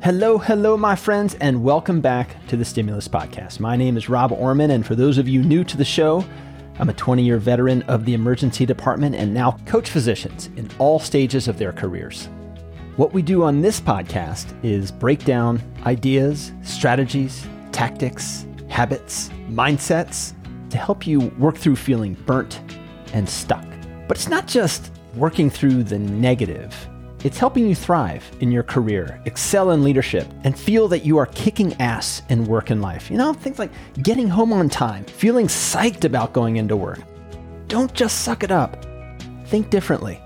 Hello, hello, my friends, and welcome back to the Stimulus Podcast. My name is Rob Orman, and for those of you new to the show, I'm a 20 year veteran of the emergency department and now coach physicians in all stages of their careers. What we do on this podcast is break down ideas, strategies, tactics, habits, mindsets to help you work through feeling burnt and stuck. But it's not just working through the negative it's helping you thrive in your career, excel in leadership, and feel that you are kicking ass in work and life. You know, things like getting home on time, feeling psyched about going into work. Don't just suck it up. Think differently.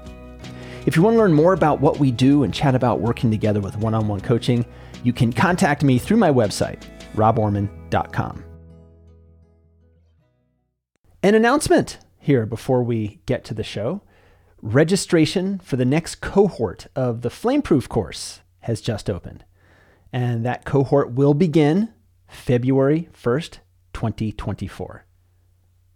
If you want to learn more about what we do and chat about working together with one on one coaching, you can contact me through my website, roborman.com. An announcement here before we get to the show. Registration for the next cohort of the Flameproof course has just opened. And that cohort will begin February 1st, 2024.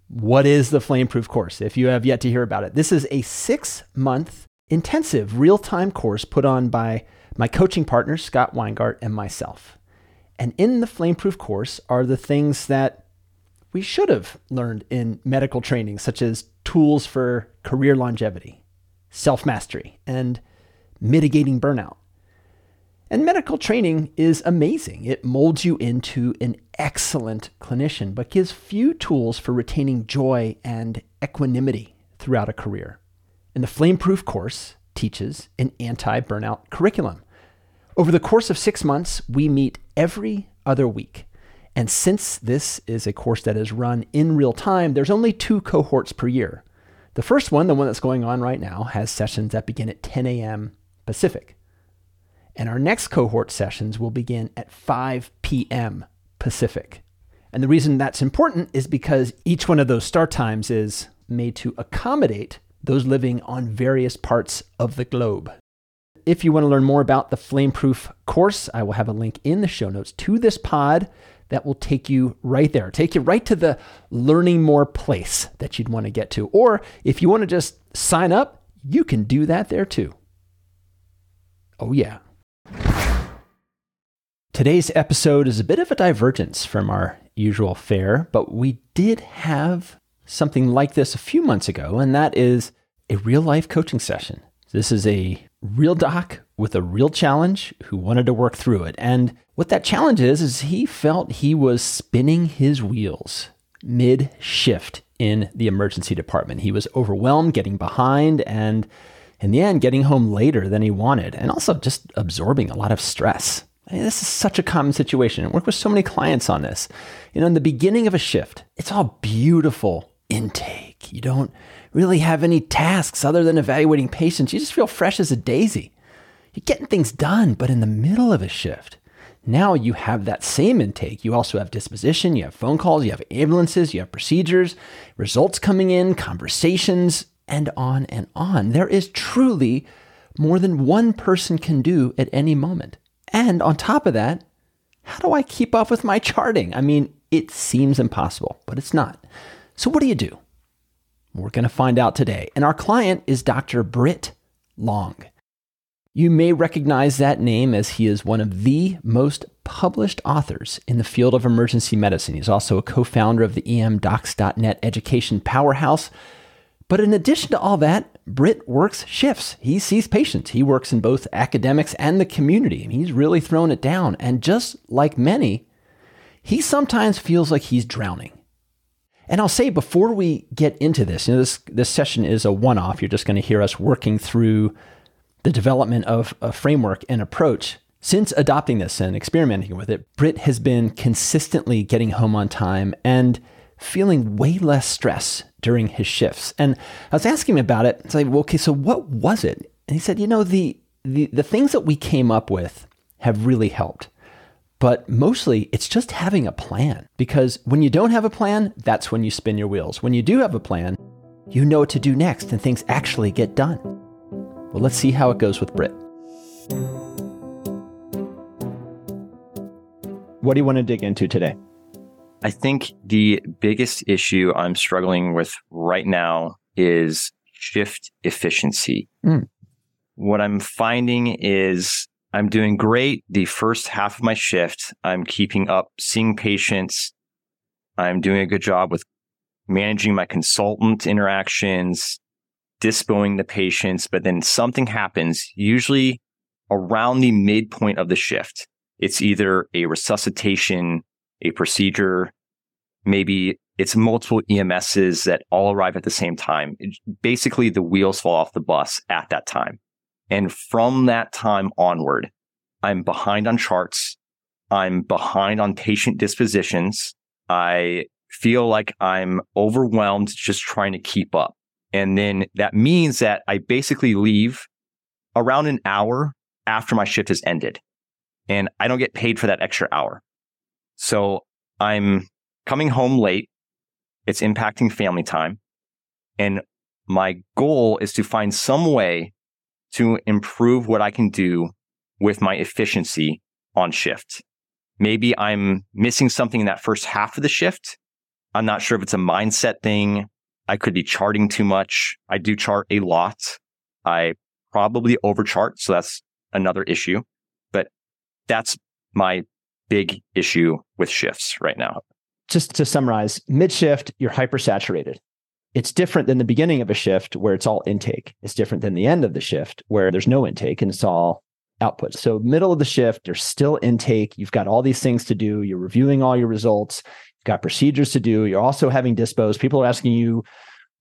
What is the Flameproof course? If you have yet to hear about it, this is a six month intensive real time course put on by my coaching partner, Scott Weingart, and myself. And in the Flameproof course are the things that we should have learned in medical training, such as tools for career longevity, self mastery, and mitigating burnout. And medical training is amazing. It molds you into an excellent clinician, but gives few tools for retaining joy and equanimity throughout a career. And the Flameproof course teaches an anti burnout curriculum. Over the course of six months, we meet every other week. And since this is a course that is run in real time, there's only two cohorts per year. The first one, the one that's going on right now, has sessions that begin at 10 a.m. Pacific. And our next cohort sessions will begin at 5 p.m. Pacific. And the reason that's important is because each one of those start times is made to accommodate those living on various parts of the globe. If you want to learn more about the Flameproof course, I will have a link in the show notes to this pod that will take you right there, take you right to the learning more place that you'd want to get to. Or if you want to just sign up, you can do that there too. Oh, yeah. Today's episode is a bit of a divergence from our usual fare, but we did have something like this a few months ago, and that is a real life coaching session. This is a real doc with a real challenge who wanted to work through it. And what that challenge is, is he felt he was spinning his wheels mid shift in the emergency department. He was overwhelmed, getting behind, and in the end, getting home later than he wanted, and also just absorbing a lot of stress. I mean, this is such a common situation. I work with so many clients on this. You know, in the beginning of a shift, it's all beautiful intake. You don't really have any tasks other than evaluating patients. You just feel fresh as a daisy. You're getting things done, but in the middle of a shift, now you have that same intake. You also have disposition, you have phone calls, you have ambulances, you have procedures, results coming in, conversations, and on and on. There is truly more than one person can do at any moment. And on top of that, how do I keep up with my charting? I mean, it seems impossible, but it's not. So, what do you do? We're going to find out today. And our client is Dr. Brit Long. You may recognize that name as he is one of the most published authors in the field of emergency medicine. He's also a co founder of the emdocs.net education powerhouse. But in addition to all that, Brit works shifts. He sees patients. He works in both academics and the community, and he's really thrown it down. And just like many, he sometimes feels like he's drowning. And I'll say before we get into this, you know, this this session is a one-off. You're just going to hear us working through the development of a framework and approach. Since adopting this and experimenting with it, Brit has been consistently getting home on time and feeling way less stress during his shifts. And I was asking him about it. It's like, well, okay, so what was it? And he said, you know, the the, the things that we came up with have really helped. But mostly it's just having a plan because when you don't have a plan, that's when you spin your wheels. When you do have a plan, you know what to do next and things actually get done. Well, let's see how it goes with Brit. What do you want to dig into today? I think the biggest issue I'm struggling with right now is shift efficiency. Mm. What I'm finding is I'm doing great the first half of my shift. I'm keeping up seeing patients. I'm doing a good job with managing my consultant interactions, dispoing the patients, but then something happens, usually around the midpoint of the shift. It's either a resuscitation, a procedure, maybe it's multiple EMSs that all arrive at the same time. It, basically, the wheels fall off the bus at that time. And from that time onward, I'm behind on charts. I'm behind on patient dispositions. I feel like I'm overwhelmed just trying to keep up. And then that means that I basically leave around an hour after my shift has ended and I don't get paid for that extra hour. So I'm coming home late. It's impacting family time. And my goal is to find some way to improve what I can do with my efficiency on shift. Maybe I'm missing something in that first half of the shift. I'm not sure if it's a mindset thing. I could be charting too much. I do chart a lot. I probably overchart. So that's another issue. But that's my big issue with shifts right now. Just to summarize, mid shift, you're hypersaturated. It's different than the beginning of a shift where it's all intake. It's different than the end of the shift where there's no intake and it's all output. So, middle of the shift, there's still intake. You've got all these things to do. You're reviewing all your results. Got procedures to do. You're also having dispos. People are asking you,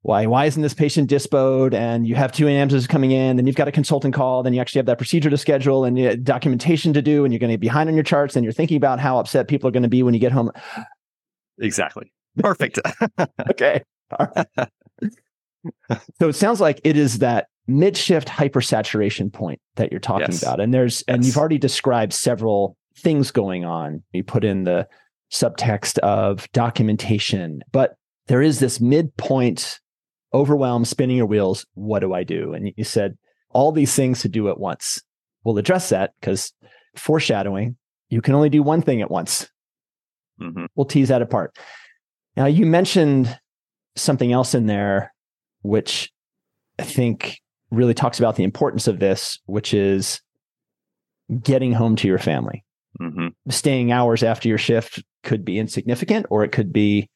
why why isn't this patient dispoed and you have two EMSs coming in then you've got a consultant call then you actually have that procedure to schedule and uh, documentation to do and you're going to be behind on your charts and you're thinking about how upset people are going to be when you get home exactly perfect okay so it sounds like it is that mid shift hypersaturation point that you're talking yes. about and there's yes. and you've already described several things going on you put in the subtext of documentation but there is this midpoint overwhelm, spinning your wheels. What do I do? And you said all these things to do at once. We'll address that because foreshadowing, you can only do one thing at once. Mm-hmm. We'll tease that apart. Now, you mentioned something else in there, which I think really talks about the importance of this, which is getting home to your family. Mm-hmm. Staying hours after your shift could be insignificant, or it could be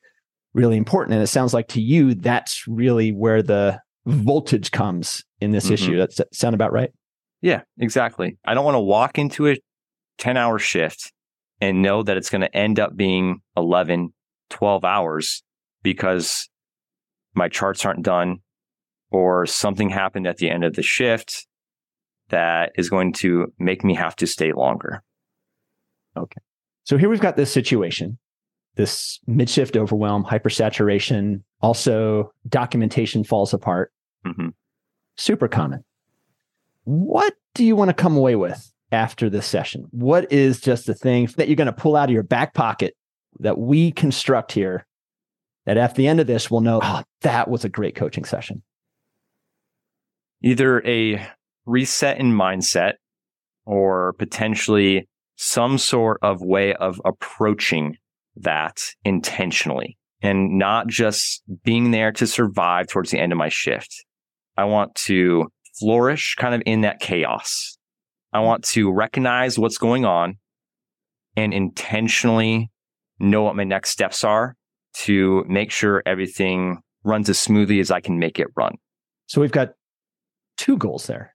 really important. And it sounds like to you, that's really where the voltage comes in this mm-hmm. issue. Does that sound about right? Yeah, exactly. I don't want to walk into a 10 hour shift and know that it's going to end up being 11, 12 hours because my charts aren't done or something happened at the end of the shift that is going to make me have to stay longer. Okay. So here we've got this situation this midshift overwhelm, hypersaturation, also documentation falls apart. Mm-hmm. Super common. What do you want to come away with after this session? What is just the thing that you're going to pull out of your back pocket that we construct here that at the end of this we'll know, oh, that was a great coaching session? Either a reset in mindset or potentially some sort of way of approaching that intentionally and not just being there to survive towards the end of my shift. I want to flourish kind of in that chaos. I want to recognize what's going on and intentionally know what my next steps are to make sure everything runs as smoothly as I can make it run. So we've got two goals there.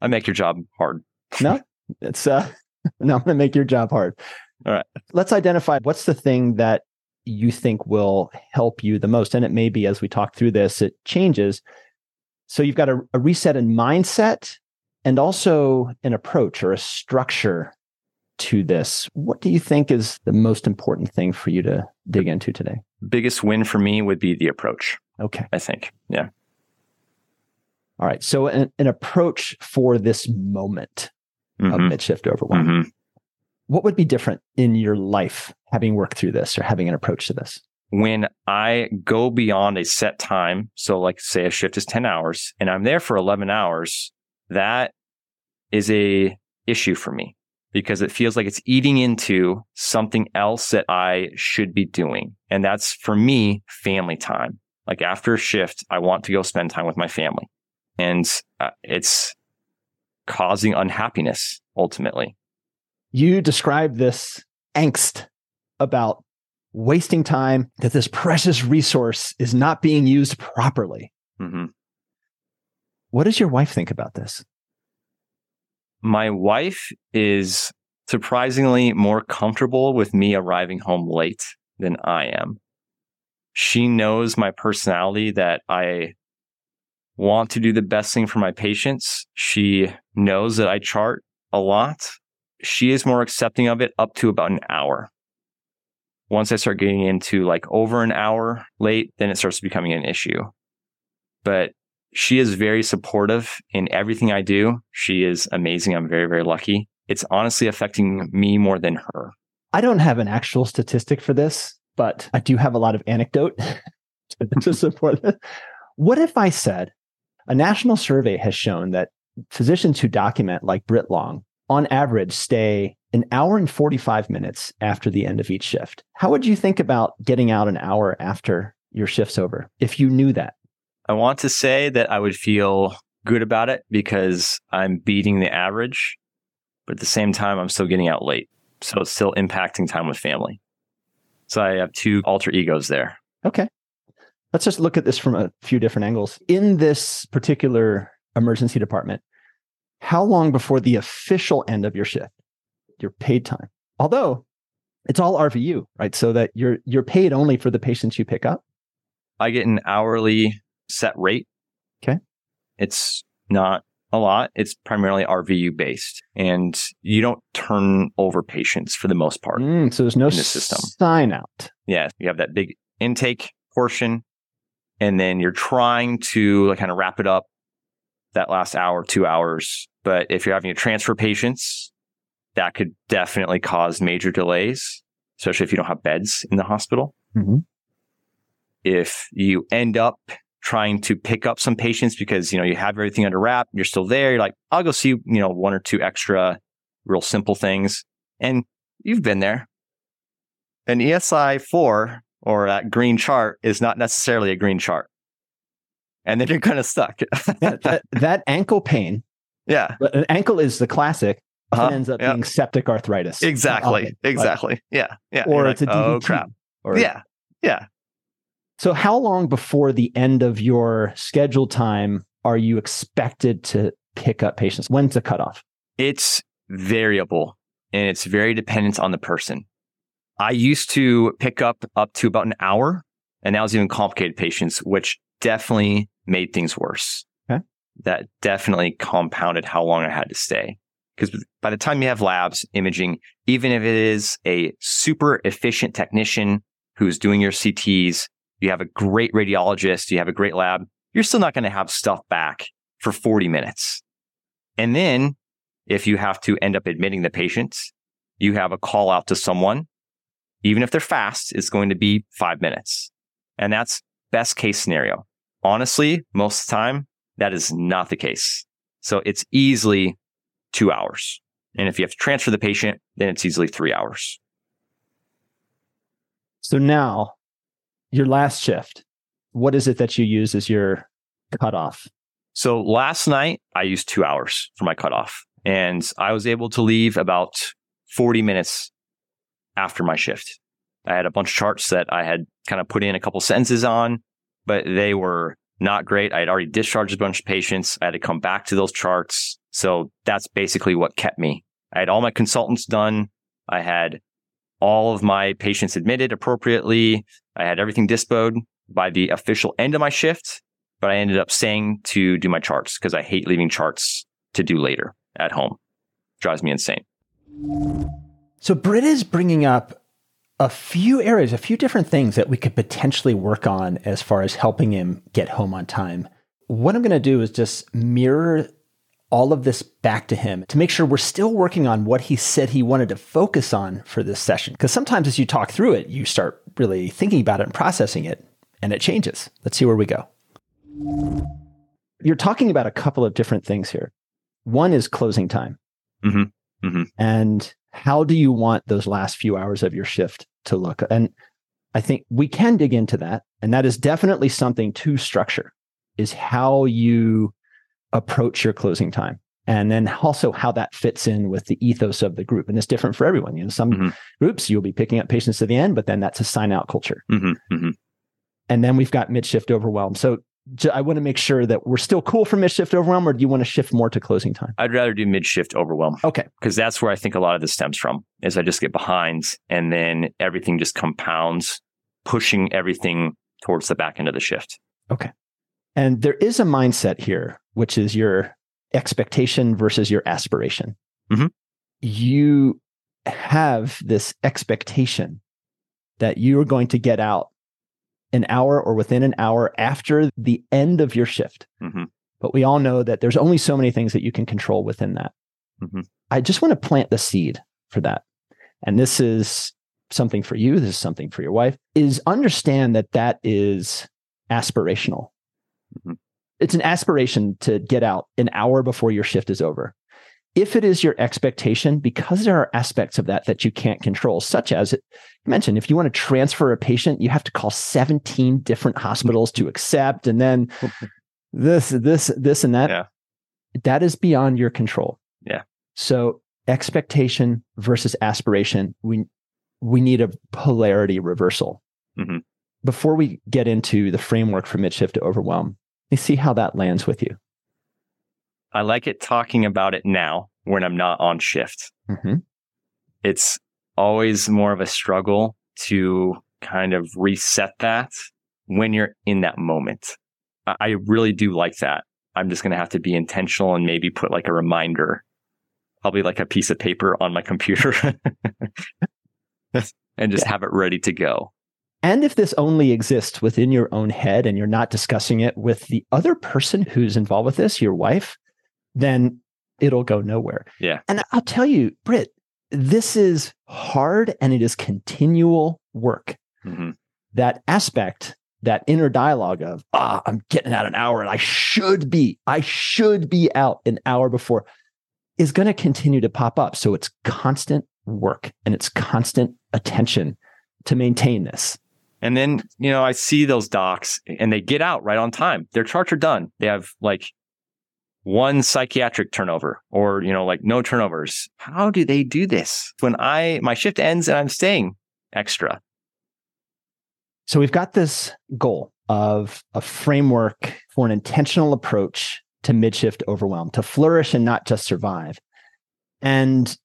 I make your job hard. no, it's uh no, I'm gonna make your job hard. All right. Let's identify what's the thing that you think will help you the most. And it may be as we talk through this, it changes. So you've got a, a reset in mindset and also an approach or a structure to this. What do you think is the most important thing for you to dig into today? Biggest win for me would be the approach. Okay. I think. Yeah. All right. So an, an approach for this moment mm-hmm. of mid shift overwhelm. Mm-hmm what would be different in your life having worked through this or having an approach to this? When I go beyond a set time, so like say a shift is 10 hours and I'm there for 11 hours, that is a issue for me because it feels like it's eating into something else that I should be doing. And that's for me, family time. Like after a shift, I want to go spend time with my family. And uh, it's causing unhappiness ultimately. You describe this angst about wasting time, that this precious resource is not being used properly. hmm What does your wife think about this? My wife is surprisingly more comfortable with me arriving home late than I am. She knows my personality that I want to do the best thing for my patients. She knows that I chart a lot. She is more accepting of it up to about an hour. Once I start getting into like over an hour late, then it starts becoming an issue. But she is very supportive in everything I do. She is amazing. I'm very, very lucky. It's honestly affecting me more than her. I don't have an actual statistic for this, but I do have a lot of anecdote to, to support this. What if I said a national survey has shown that physicians who document, like Brit Long, on average stay an hour and 45 minutes after the end of each shift? How would you think about getting out an hour after your shift's over if you knew that? I want to say that I would feel good about it because I'm beating the average, but at the same time, I'm still getting out late. So it's still impacting time with family. So I have two alter egos there. Okay. Let's just look at this from a few different angles. In this particular emergency department, how long before the official end of your shift, your paid time? Although it's all RVU, right? So that you're you're paid only for the patients you pick up. I get an hourly set rate. Okay. It's not a lot. It's primarily RVU based and you don't turn over patients for the most part. Mm, so there's no the system. sign out. Yeah. You have that big intake portion and then you're trying to like kind of wrap it up that last hour, two hours. But if you're having to transfer patients, that could definitely cause major delays, especially if you don't have beds in the hospital. Mhm. If you end up trying to pick up some patients because, you know, you have everything under wrap, you're still there, you're like, I'll go see, you know, one or two extra real simple things. And you've been there. An ESI 4 or that green chart is not necessarily a green chart. And then you're kind of stuck. Yeah, that, that ankle pain, yeah, an ankle is the classic, Uh-huh, ends up yeah. being septic arthritis. exactly. Exactly. Yeah. Yeah. Or You're it's a like, DVT. Oh, crap. Or, Yeah. Yeah. So, how long before the end of your scheduled time are you expected to pick up patients? When's the cutoff? It's variable and it's very dependent on the person. I used to pick up up to about an hour and that was even complicated patients, which definitely made things worse. Okay. That definitely compounded how long I had to stay. Because by the time you have labs, imaging, even if it is a super efficient technician who's doing your CTs, you have a great radiologist, you have a great lab, you're still not going to have stuff back for 40 minutes. And then if you have to end up admitting the patients, you have a call out to someone. Even if they're fast, it's going to be five minutes. And that's best case scenario. Honestly, most of the time, that is not the case. So it's easily two hours. And if you have to transfer the patient, then it's easily three hours. So, now your last shift, what is it that you use as your cutoff? So last night I used two hours for my cutoff and I was able to leave about 40 minutes after my shift. I had a bunch of charts that I had kind of put in a couple sentences on, but they were not great. I had already discharged a bunch of patients. I had to come back to those charts. So that's basically what kept me. I had all my consultants done. I had all of my patients admitted appropriately. I had everything dispoed by the official end of my shift but I ended up staying to do my charts because I hate leaving charts to do later at home. Drives me insane. So, Brit is bringing up a few areas, a few different things that we could potentially work on as far as helping him get home on time. What I'm going to do is just mirror all of this back to him to make sure we're still working on what he said he wanted to focus on for this session. Because sometimes as you talk through it, you start really thinking about it and processing it, and it changes. Let's see where we go. You're talking about a couple of different things here. One is closing time. Mhm. Mhm. And how do you want those last few hours of your shift to look? And I think we can dig into that. And that is definitely something to structure is how you approach your closing time and then also how that fits in with the ethos of the group. And it's different for everyone. You know, some Mhm. groups you'll be picking up patients to the end, but then that's a sign out culture. hmm hmm And then we've got mid shift overwhelm. So I want to make sure that we're still cool for mid shift overwhelm, or do you want to shift more to closing time? I'd rather do mid shift overwhelm Okay. because that's where I think a lot of this stems from. Is I just get behind and then everything just compounds, pushing everything towards the back end of the shift. Okay. And there is a mindset here, which is your expectation versus your aspiration. Mhm. You have this expectation that you are going to get out an hour or within an hour after the end of your shift. hmm But we all know that there's only so many things that you can control within that. Mhm. I just want to plant the seed for that. And this is something for you, this is something for your wife, is understand that that is aspirational. Mhm. It's an aspiration to get out an hour before your shift is over. If it is your expectation, because there are aspects of that that you can't control, such as you mentioned, if you want to transfer a patient, you have to call 17 different hospitals to accept, and then this, this, this, and that. Yeah. That is beyond your control. Yeah. So expectation versus aspiration, we we need a polarity reversal. Mhm. Before we get into the framework for midshift to overwhelm, let me see how that lands with you. I like it talking about it now when I'm not on shift. Mm-hmm. It's always more of a struggle to kind of reset that when you're in that moment. I, really do like that. I'm just going to have to be intentional and maybe put like a reminder, probably like a piece of paper on my computer and just Yeah. have it ready to go. And if this only exists within your own head and you're not discussing it with the other person who's involved with this, your wife, then it'll go nowhere. Yeah. And I'll tell you, Brit, this is hard and it is continual work. hmm That aspect, that inner dialogue of, ah, I'm getting out an hour and I should be, I should be out an hour before is going to continue to pop up. So it's constant work and it's constant attention to maintain this. And then, you know, I see those docs and they get out right on time. Their charts are done. They have like one psychiatric turnover or, you know, like no turnovers. How do they do this when I, my shift ends and I'm staying extra? So we've got this goal of a framework for an intentional approach to midshift overwhelm, to flourish and not just survive. And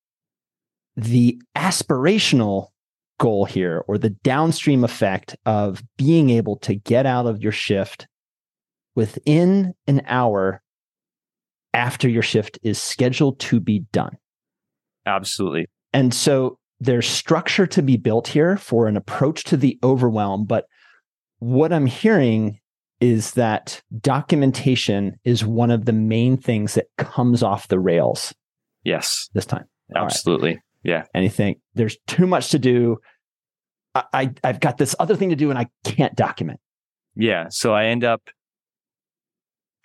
the aspirational goal here, or the downstream effect of being able to get out of your shift within an hour after your shift is scheduled to be done. Absolutely. And so there's structure to be built here for an approach to the overwhelm. But what I'm hearing is that documentation is one of the main things that comes off the rails Yes, this time. All right. absolutely. Yeah. Anything. there's too much to do. I, I, I've got this other thing to do and I can't document. Yeah. So I end up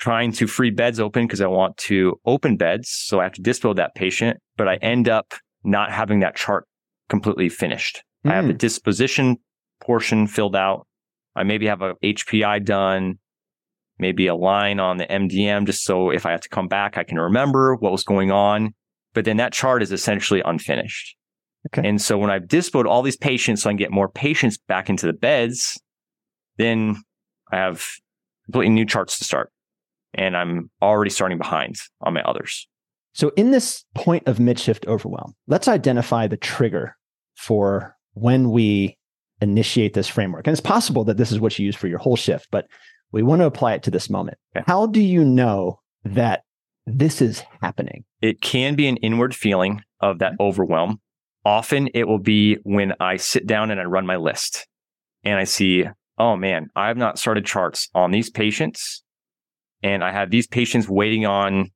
trying to free beds open because I want to open beds. So I have to dispo that patient, but I end up not having that chart completely finished. I have the Mm. disposition portion filled out. I maybe have a HPI done, maybe a line on the MDM, just so if I have to come back, I can remember what was going on. But then that chart is essentially unfinished. Okay. And so when I've dispoed all these patients so I can get more patients back into the beds, then I have completely new charts to start. And I'm already starting behind on my others. So, in this point of midshift overwhelm, let's identify the trigger for when we initiate this framework. And it's possible that this is what you use for your whole shift, but we want to apply it to this moment. Okay. How do you know that this is happening? It can be an inward feeling of that mm-hmm. overwhelm. Often it will be when I sit down and I run my list and I see, oh man, I have not started charts on these patients and I have these patients waiting on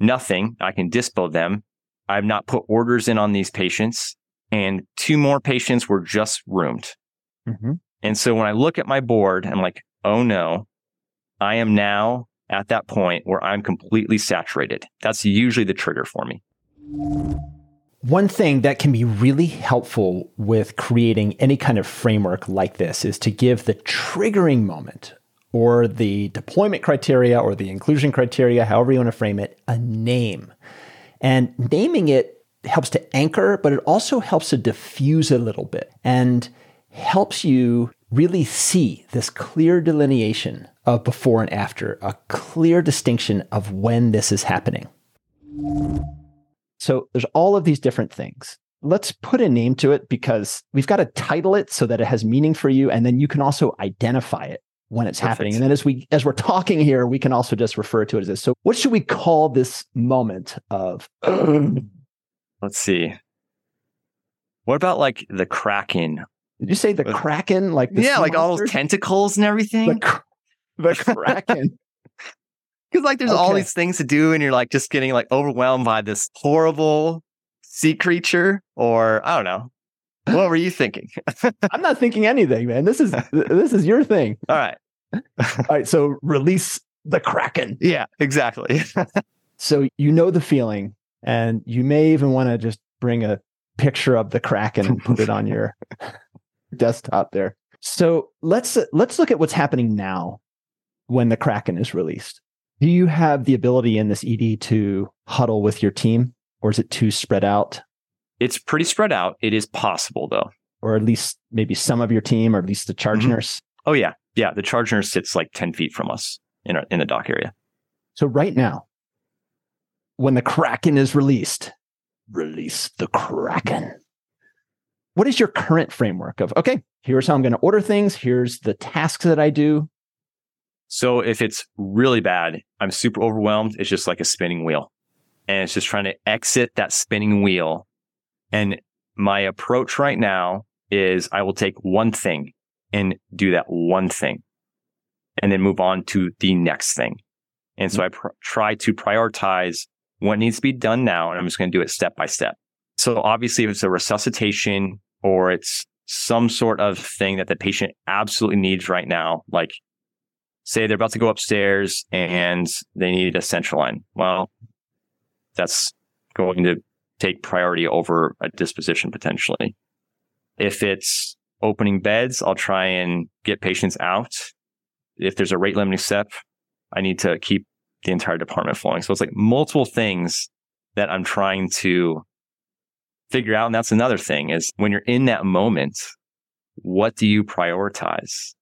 nothing. I can dispo them. I have not put orders in on these patients and two more patients were just roomed. Mm-hmm. And so when I look at my board, I'm like, oh no, I am now at that point where I'm completely saturated. That's usually the trigger for me. One thing that can be really helpful with creating any kind of framework like this is to give the triggering moment or the deployment criteria or the inclusion criteria, however you want to frame it, a name. And naming it helps to anchor, but it also helps to diffuse a little bit and helps you really see this clear delineation of before and after, a clear distinction of when this is happening. So there's all of these different things. Let's put a name to it because we've got to title it so that it has meaning for you. And then you can also identify it when it's Perfect. happening. And then as we as we're talking here, we can also just refer to it as this. So what should we call this moment of let's see. What about like the Kraken? Did you say the Kraken? Like the yeah, like all those tentacles and everything. The, the Kraken. Because like there's okay. all these things to do, and you're like just getting like overwhelmed by this horrible sea creature, or I don't know. What were you thinking? I'm not thinking anything, man. This is this is your thing. All right. all right. So release the Kraken. Yeah, exactly. so you know the feeling, and you may even want to just bring a picture of the Kraken and put it on your desktop there. So let's let's look at what's happening now when the Kraken is released. Do you have the ability in this ED to huddle with your team, or is it too spread out? It's pretty spread out. It is possible though. Or at least maybe some of your team, or at least the charge mm-hmm. nurse. Oh yeah, yeah. The charge nurse sits like ten feet from us in our, in the doc area. So right now, when the Kraken is released, release the Kraken. What is your current framework of okay? Here's how I'm going to order things. Here's the tasks that I do. So if it's really bad, I'm super overwhelmed. It's just like a spinning wheel. And it's just trying to exit that spinning wheel. And my approach right now is I will take one thing and do that one thing and then move on to the next thing. And so mm-hmm. I pr- try to prioritize what needs to be done now. And I'm just going to do it step by step. So obviously if it's a resuscitation or it's some sort of thing that the patient absolutely needs right now, like say they're about to go upstairs and they need a central line. Well, that's going to take priority over a disposition potentially. If it's opening beds, I'll try and get patients out. If there's a rate limiting step, I need to keep the entire department flowing. So it's like multiple things that I'm trying to figure out. And that's another thing is when you're in that moment, what do you prioritize?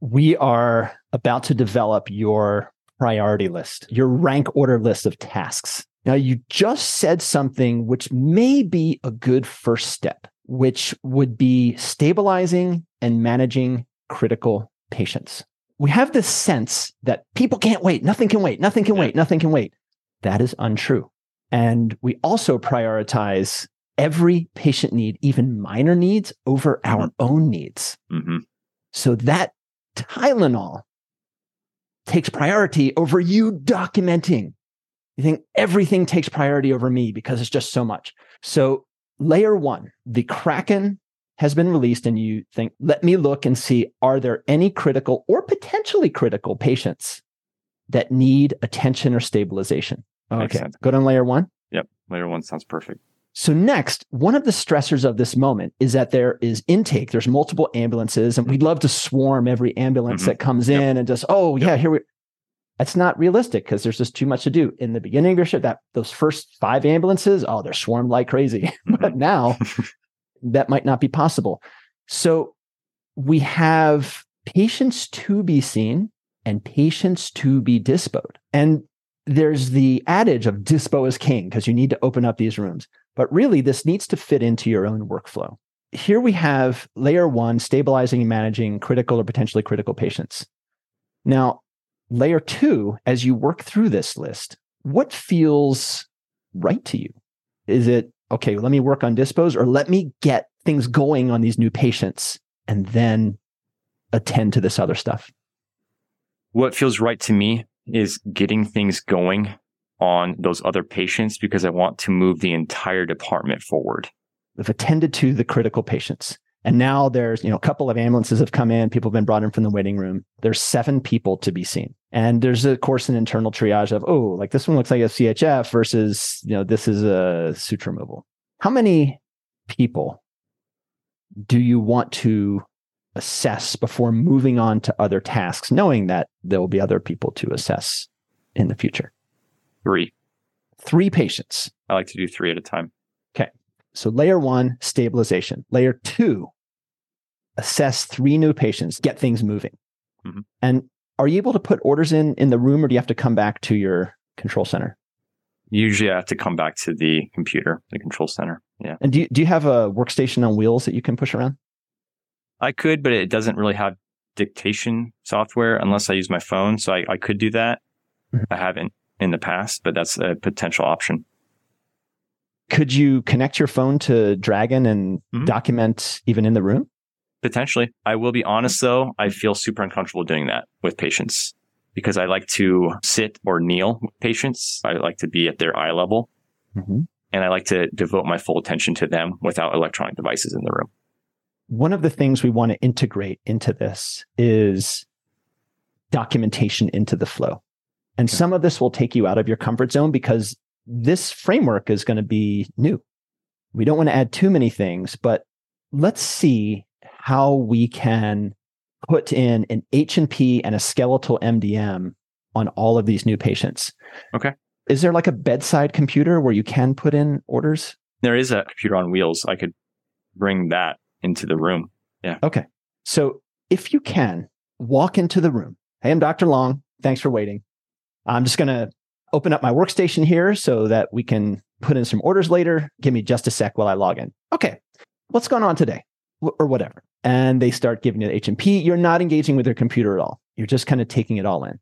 we are about to develop your priority list, your rank order list of tasks. Now, you just said something which may be a good first step, which would be stabilizing and managing critical patients. We have this sense that people can't wait, nothing can wait, nothing can wait, nothing can wait. That is untrue. And we also prioritize every patient need, even minor needs, over our mm-hmm. own needs. Mm-hmm. So that Tylenol takes priority over you documenting. You think everything takes priority over me because it's just so much. So, layer one, the Kraken has been released, and you think, let me look and see are there any critical or potentially critical patients that need attention or stabilization? Okay, good on layer one. Yep, layer one sounds perfect. So, next, one of the stressors of this moment is that there is intake. There's multiple ambulances, and we'd love to swarm every ambulance mm-hmm. that comes yep. in and just, oh, yeah, here we. That's not realistic because there's just too much to do. In the beginning of your shift, that those first five ambulances, oh, they're swarmed like crazy. Mm-hmm. but now that might not be possible. So we have patients to be seen and patients to be dispoed. And there's the adage of dispo is king because you need to open up these rooms. But really, this needs to fit into your own workflow. Here we have layer one, stabilizing and managing critical or potentially critical patients. Now, layer two, as you work through this list, what feels right to you? Is it, okay, let me work on dispos or let me get things going on these new patients and then attend to this other stuff? What feels right to me is getting things going on those other patients because I want to move the entire department forward. We've attended to the critical patients. And now there's, you know, a couple of ambulances have come in, people have been brought in from the waiting room. There's seven people to be seen. And there's of course an internal triage of, oh, like this one looks like a CHF versus, you know, this is a suture removal. How many people do you want to assess before moving on to other tasks, knowing that there will be other people to assess in the future? Three. three patients. I like to do three at a time. Okay. So layer one, stabilization. Layer two, assess three new patients, get things moving. Mhm. And are you able to put orders in in the room or do you have to come back to your control center? Usually I have to come back to the computer, the control center. Yeah. And do you, do you have a workstation on wheels that you can push around? I could, but it doesn't really have dictation software unless I use my phone. So I, I could do that. Mhm. I haven't in the past, but that's a potential option. Could you connect your phone to Dragon and Mhm. document even in the room? Potentially. I will be honest though, I feel super uncomfortable doing that with patients because I like to sit or kneel with patients. I like to be at their eye level Mm-hmm. and I like to devote my full attention to them without electronic devices in the room. One of the things we want to integrate into this is documentation into the flow. And Okay. some of this will take you out of your comfort zone because this framework is going to be new. We don't want to add too many things, but let's see how we can put in an H&P and a skeletal MDM on all of these new patients. Okay. Is there like a bedside computer where you can put in orders? There is a computer on wheels. I could bring that into the room. Yeah. Okay. So if you can walk into the room. Hey, I'm Dr. Long. Thanks for waiting. I'm just going to open up my workstation here so that we can put in some orders later. Give me just a sec while I log in. Okay. What's going on today? Or whatever. And they start giving you the H&P. You're not engaging with their computer at all. You're just kind of taking it all in.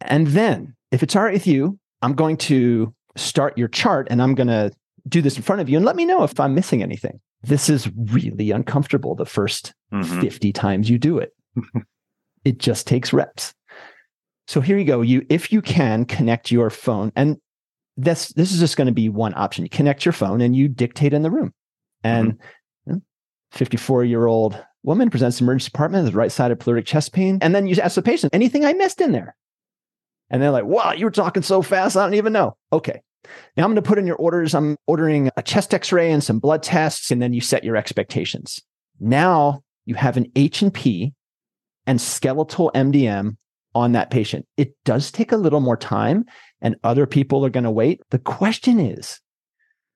And then if it's all right with you, I'm going to start your chart and I'm going to do this in front of you and let me know if I'm missing anything. This is really uncomfortable the first Mhm. 50 times you do it. it just takes reps. So here you go. You if you can connect your phone and this this is just going to be one option. You connect your phone and you dictate in the room. And 54 year old woman presents emergency department with right sided pleuritic chest pain. And then you ask the patient, anything I missed in there? And they're like, wow, you were talking so fast. I don't even know. Okay. Now I'm going to put in your orders. I'm ordering a chest x-ray and some blood tests. And then you set your expectations. Now you have an H&P and skeletal MDM on that patient. It does take a little more time and other people are going to wait. The question is,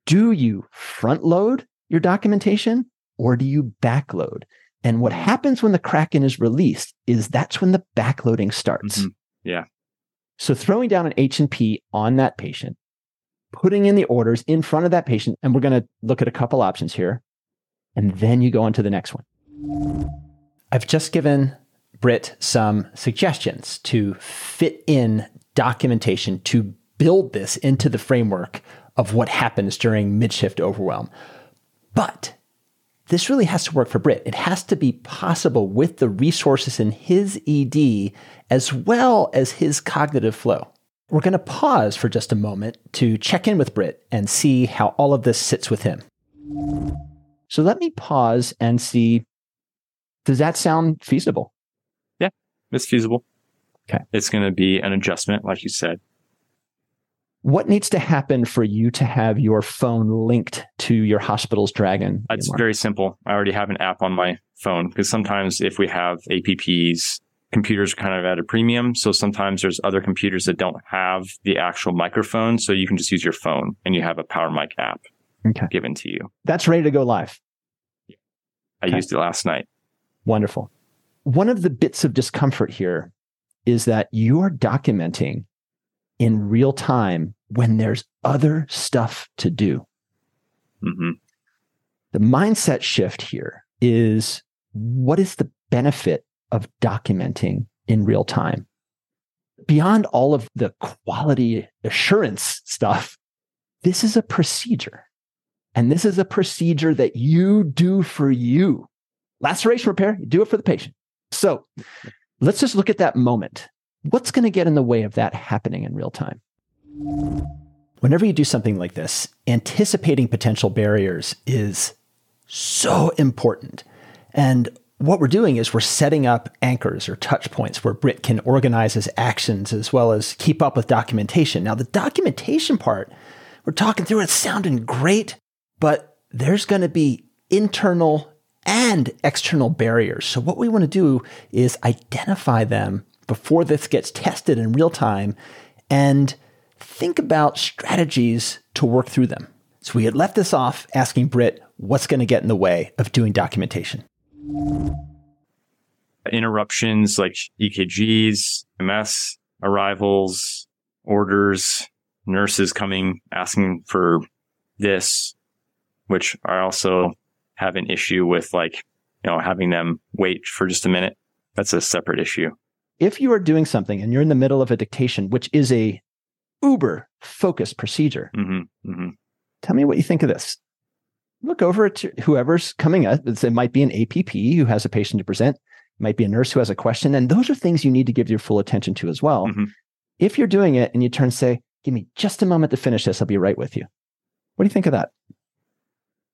do you front load your documentation or do you backload? And what happens when the Kraken is released is that's when the backloading starts. Mhm. Yeah. So throwing down an H&P on that patient, putting in the orders in front of that patient, and we're going to look at a couple options here, and then you go on to the next one. I've just given Brit some suggestions to fit in documentation to build this into the framework of what happens during midshift overwhelm. But this really has to work for Brit. It has to be possible with the resources in his ED as well as his cognitive flow. We're going to pause for just a moment to check in with Brit and see how all of this sits with him. So let me pause and see does that sound feasible? Yeah, it's feasible. Okay. It's going to be an adjustment, like you said. What needs to happen for you to have your phone linked to your hospital's Dragon? It's very simple. I already have an app on my phone because sometimes if we have APPs, computers are kind of at a premium. So sometimes there's other computers that don't have the actual microphone. So you can just use your phone and you have a Power Mic app Okay. given to you. That's ready to go live. I Okay. used it last night. Wonderful. One of the bits of discomfort here is that you are documenting in real time when there's other stuff to do. hmm The mindset shift here is what is the benefit of documenting in real time? Beyond all of the quality assurance stuff, this is a procedure. And this is a procedure that you do for you. Laceration repair, you do it for the patient. So let's just look at that moment. What's going to get in the way of that happening in real time? Whenever you do something like this, anticipating potential barriers is so important. And what we're doing is we're setting up anchors or touch points where Brit can organize his actions as well as keep up with documentation. Now, the documentation part, we're talking through it, sounding great, but there's going to be internal and external barriers. So, what we want to do is identify them before this gets tested in real time and think about strategies to work through them. So we had left this off asking Brit what's going to get in the way of doing documentation. Interruptions like EKGs, EMS, arrivals, orders, nurses coming asking for this, which I also have an issue with like, you know, having them wait for just a minute. That's a separate issue. If you are doing something and you're in the middle of a dictation, which is a uber focused procedure, Mm-hmm, mm-hmm. tell me what you think of this. Look over at whoever's coming up. It might be an APP who has a patient to present. It might be a nurse who has a question. And those are things you need to give your full attention to as well. Mhm. If you're doing it and you turn and say, give me just a moment to finish this, I'll be right with you. What do you think of that?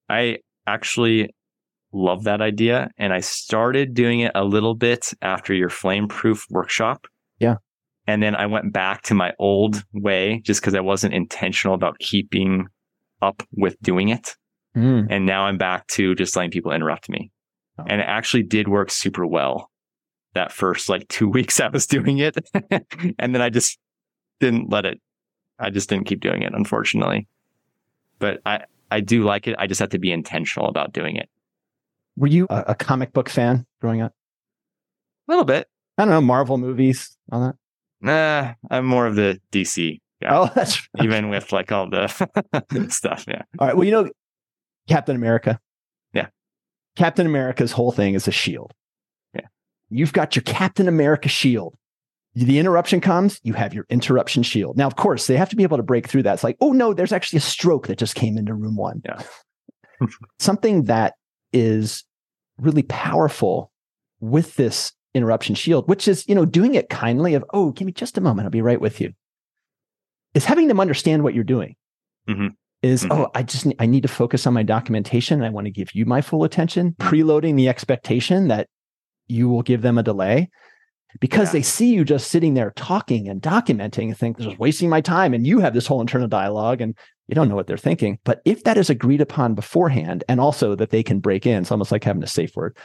I actually love that idea. And I started doing it a little bit after your Flameproof workshop. Yeah. And then I went back to my old way just because I wasn't intentional about keeping up with doing it. Mm. And now I'm back to just letting people interrupt me. Oh. And it actually did work super well that first like two weeks I was doing it. and then I just didn't let it, I just didn't keep doing it, unfortunately. But I, I do like it. I just have to be intentional about doing it. Were you a, a comic book fan growing up? A little bit. I don't know, Marvel movies, all that. Nah, I'm more of the DC guy, Oh, that's even with like all the stuff. Yeah. all right. Well, you know, Captain America. Yeah. Captain America's whole thing is a shield. Yeah. You've got your Captain America shield. The interruption comes, you have your interruption shield. Now, of course, they have to be able to break through that. It's like, oh no, there's actually a stroke that just came into room one. Yeah. Something that is really powerful with this interruption shield, which is, you know, doing it kindly of, oh, give me just a moment, I'll be right with you, is having them understand what you're doing. Mhm. Is, Mhm. oh, I just, I need to focus on my documentation. And I want to give you my full attention, preloading the expectation that you will give them a delay because Yeah. they see you just sitting there talking and documenting and think this is wasting my time. And you have this whole internal dialogue and you don't know what they're thinking. But if that is agreed upon beforehand and also that they can break in, it's almost like having a safe word,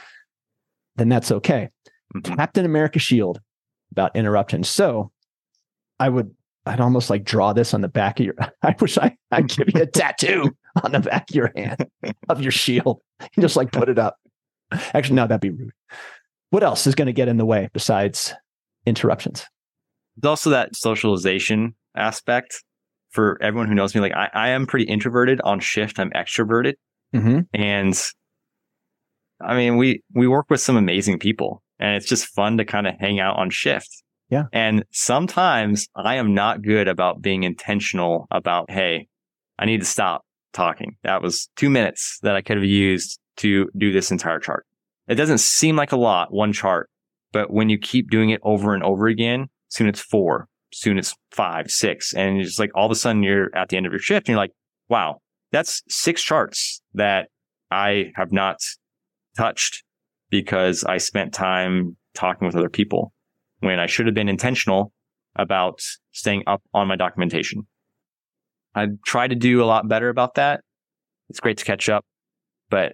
then that's okay. Mhm. Captain America Shield about interruptions. So I would, I'd almost like draw this on the back of your, I wish I, I'd give you a tattoo on the back of your hand of your shield and just like put it up. Actually, no, that'd be rude. What else is going to get in the way besides interruptions? There's also that socialization aspect for everyone who knows me. Like I, I am pretty introverted on shift. I'm extroverted. Mm-hmm. And I mean, we, we work with some amazing people and it's just fun to kind of hang out on shift. Yeah. And sometimes I am not good about being intentional about, Hey, I need to stop talking. That was two minutes that I could have used to do this entire chart. It doesn't seem like a lot, one chart, but when you keep doing it over and over again, soon it's four, soon it's five, six. And it's like all of a sudden you're at the end of your shift and you're like, wow, that's six charts that I have not touched because I spent time talking with other people when I should have been intentional about staying up on my documentation. I try to do a lot better about that. It's great to catch up, but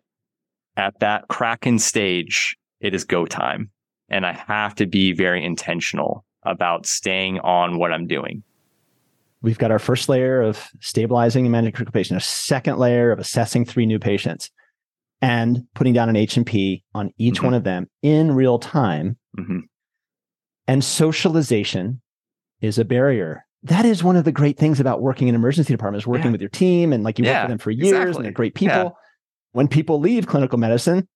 at that Kraken stage, it is go time. And I have to be very intentional about staying on what I'm doing. We've got our first layer of stabilizing and managing critical patient, a second layer of assessing three new patients and putting down an H&P on each Mhm. one of them in real time. hmm And socialization is a barrier. That is one of the great things about working in emergency departments, working Yeah. with your team and like you work with them for years exactly. and they're great people. Yeah. When people leave clinical medicine,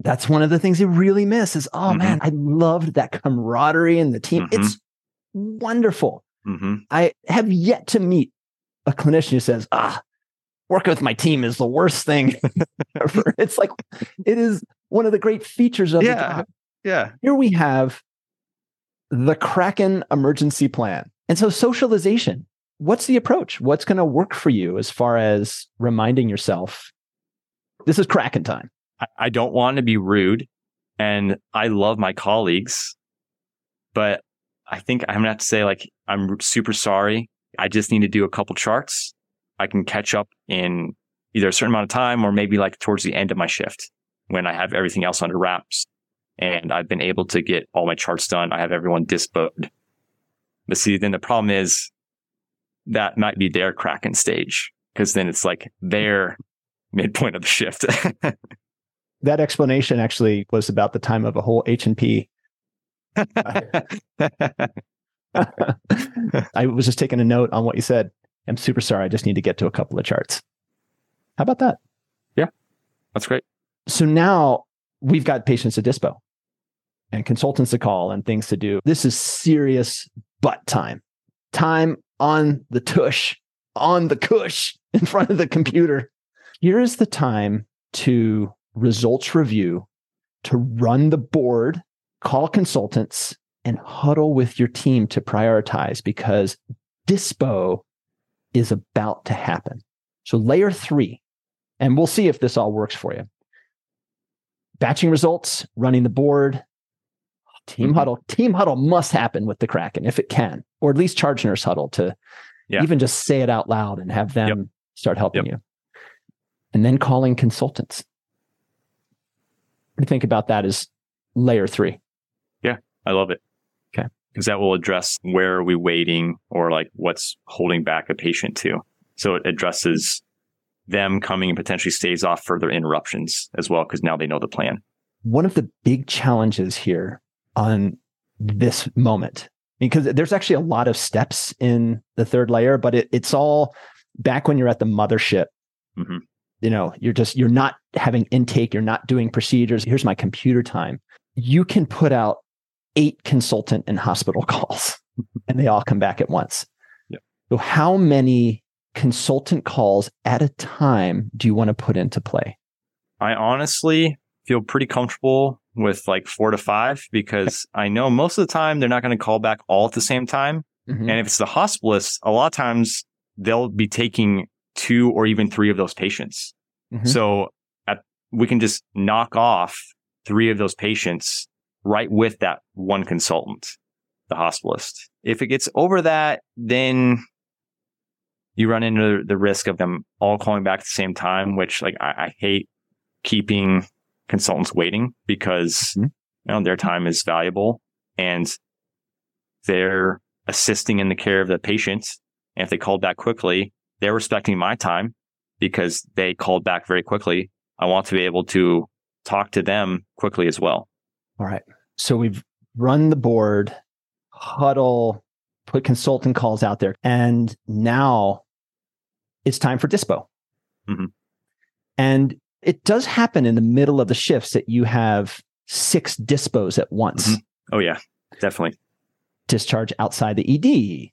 that's one of the things they really miss is, oh Mhm. man, I loved that camaraderie and the team. Mhm. It's wonderful. hmm I have yet to meet a clinician who says, ah, working with my team is the worst thing ever. It's like, it is one of the great features of the job. Yeah. Here we have the Kraken emergency plan. And so, socialization, what's the approach? What's going to work for you as far as reminding yourself this is Kraken time? I, don't want to be rude and I love my colleagues, but I think I'm gonna have to say like, I'm super sorry. I just need to do a couple charts. I can catch up in either a certain amount of time or maybe like towards the end of my shift when I have everything else under wraps and I've been able to get all my charts done. I have everyone disposed. But see, then the problem is that might be their Kraken stage because then it's like their midpoint of the shift. that explanation actually was about the time of a whole H and P. I was just taking a note on what you said. I'm super sorry. I just need to get to a couple of charts. How about that? Yeah, that's great. So now we've got patients to dispo and consultants to call and things to do. This is serious butt time. Time on the tush, on the cush in front of the computer. Here is the time to results review, to run the board, call consultants, and huddle with your team to prioritize because dispo is about to happen. So, layer three, and we'll see if this all works for you. Batching results, running the board, team mm-hmm. huddle. Team huddle must happen with the Kraken if it can, or at least charge nurse huddle to yeah. even just say it out loud and have them yep. start helping yep. you. And then calling consultants. You think about that as layer three? Yeah, I love it. Okay. Because that will address where are we waiting or like what's holding back a patient to. So it addresses them coming and potentially stays off further interruptions as well, because now they know the plan. One of the big challenges here on this moment, because there's actually a lot of steps in the third layer, but it, it's all back when you're at the mothership. Mm-hmm. You know, you're just, you're not having intake, you're not doing procedures. Here's my computer time. You can put out eight consultant and hospital calls and they all come back at once. Yep. So, how many consultant calls at a time do you want to put into play? I honestly feel pretty comfortable with like four to five because I know most of the time they're not going to call back all at the same time. Mm-hmm. And if it's the hospitalist, a lot of times they'll be taking two or even three of those patients. Mm-hmm. So at, we can just knock off three of those patients right with that one consultant, the hospitalist. If it gets over that, then you run into the risk of them all calling back at the same time, which like I, I hate keeping consultants waiting because mm-hmm. you know their time is valuable and they're assisting in the care of the patient. And if they called back quickly, they're respecting my time because they called back very quickly. I want to be able to talk to them quickly as well. All right. So we've run the board, huddle, put consultant calls out there, and now it's time for dispo. Mm-hmm. And it does happen in the middle of the shifts that you have six dispos at once. Mm-hmm. Oh, yeah, definitely. Discharge outside the ED,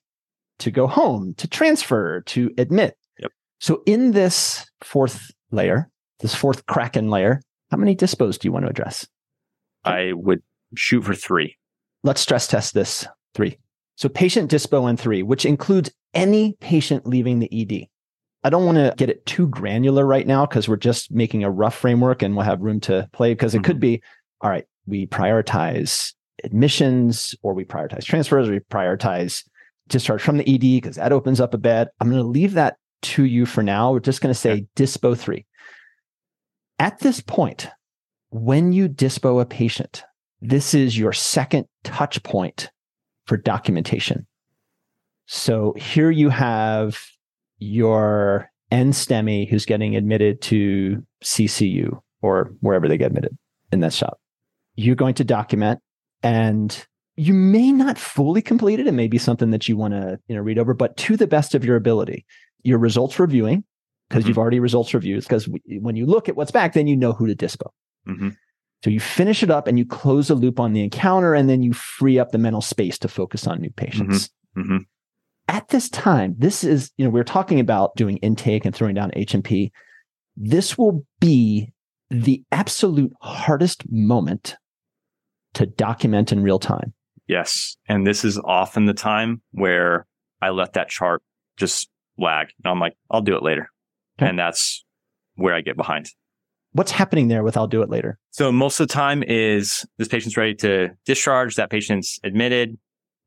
to go home, to transfer, to admit. Yep. So, in this fourth layer, this fourth Kraken layer, how many dispos do you want to address? I would shoot for three. Let's stress test this three. So, patient dispo and three, which includes any patient leaving the ED. I don't want to get it too granular right now because we're just making a rough framework and we'll have room to play because it mm-hmm. could be all right, we prioritize admissions or we prioritize transfers, or we prioritize discharge from the ED because that opens up a bed. I'm going to leave that to you for now. We're just going to say dispo three. At this point, when you dispo a patient, this is your second touch point for documentation. So here you have your NSTEMI who's getting admitted to CCU or wherever they get admitted in that shop. You're going to document and you may not fully complete it. It may be something that you want to you know read over, but to the best of your ability, your results reviewing because mm-hmm. you've already results reviewed. Because when you look at what's back, then you know who to dispo. Mm-hmm. So you finish it up and you close the loop on the encounter, and then you free up the mental space to focus on new patients. Mm-hmm. mm-hmm at this time, this is, you know, we are talking about doing intake and throwing down H&P. This will be the absolute hardest moment to document in real time. Yes. And this is often the time where I let that chart just lag. And I'm like, I'll do it later. Okay. And that's where I get behind. What's happening there with I'll do it later? So most of the time is this patient's ready to discharge, that patient's admitted.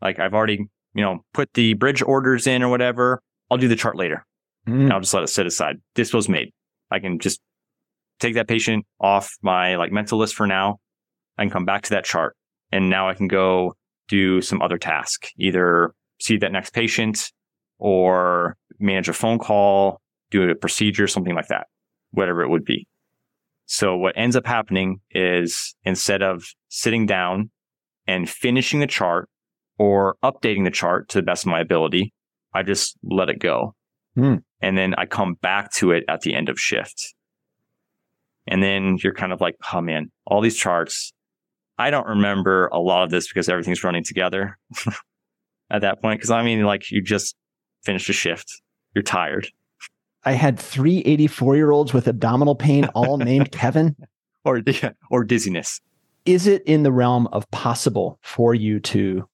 Like I've already you know, put the bridge orders in or whatever. I'll do the chart later. Mm. I'll just let it sit aside. This was made. I can just take that patient off my like mental list for now. I can come back to that chart and now I can go do some other task, either see that next patient or manage a phone call, do a procedure, something like that, whatever it would be. So what ends up happening is instead of sitting down and finishing the chart or updating the chart to the best of my ability, I just let it go. Mm. And then I come back to it at the end of shift. And then you're kind of like, oh man, all these charts. I don't remember a lot of this because everything's running together at that point. Cause I mean, like you just finished a shift. You're tired. I had three 84 year olds with abdominal pain, all named Kevin. Or, or dizziness. Is it in the realm of possible for you to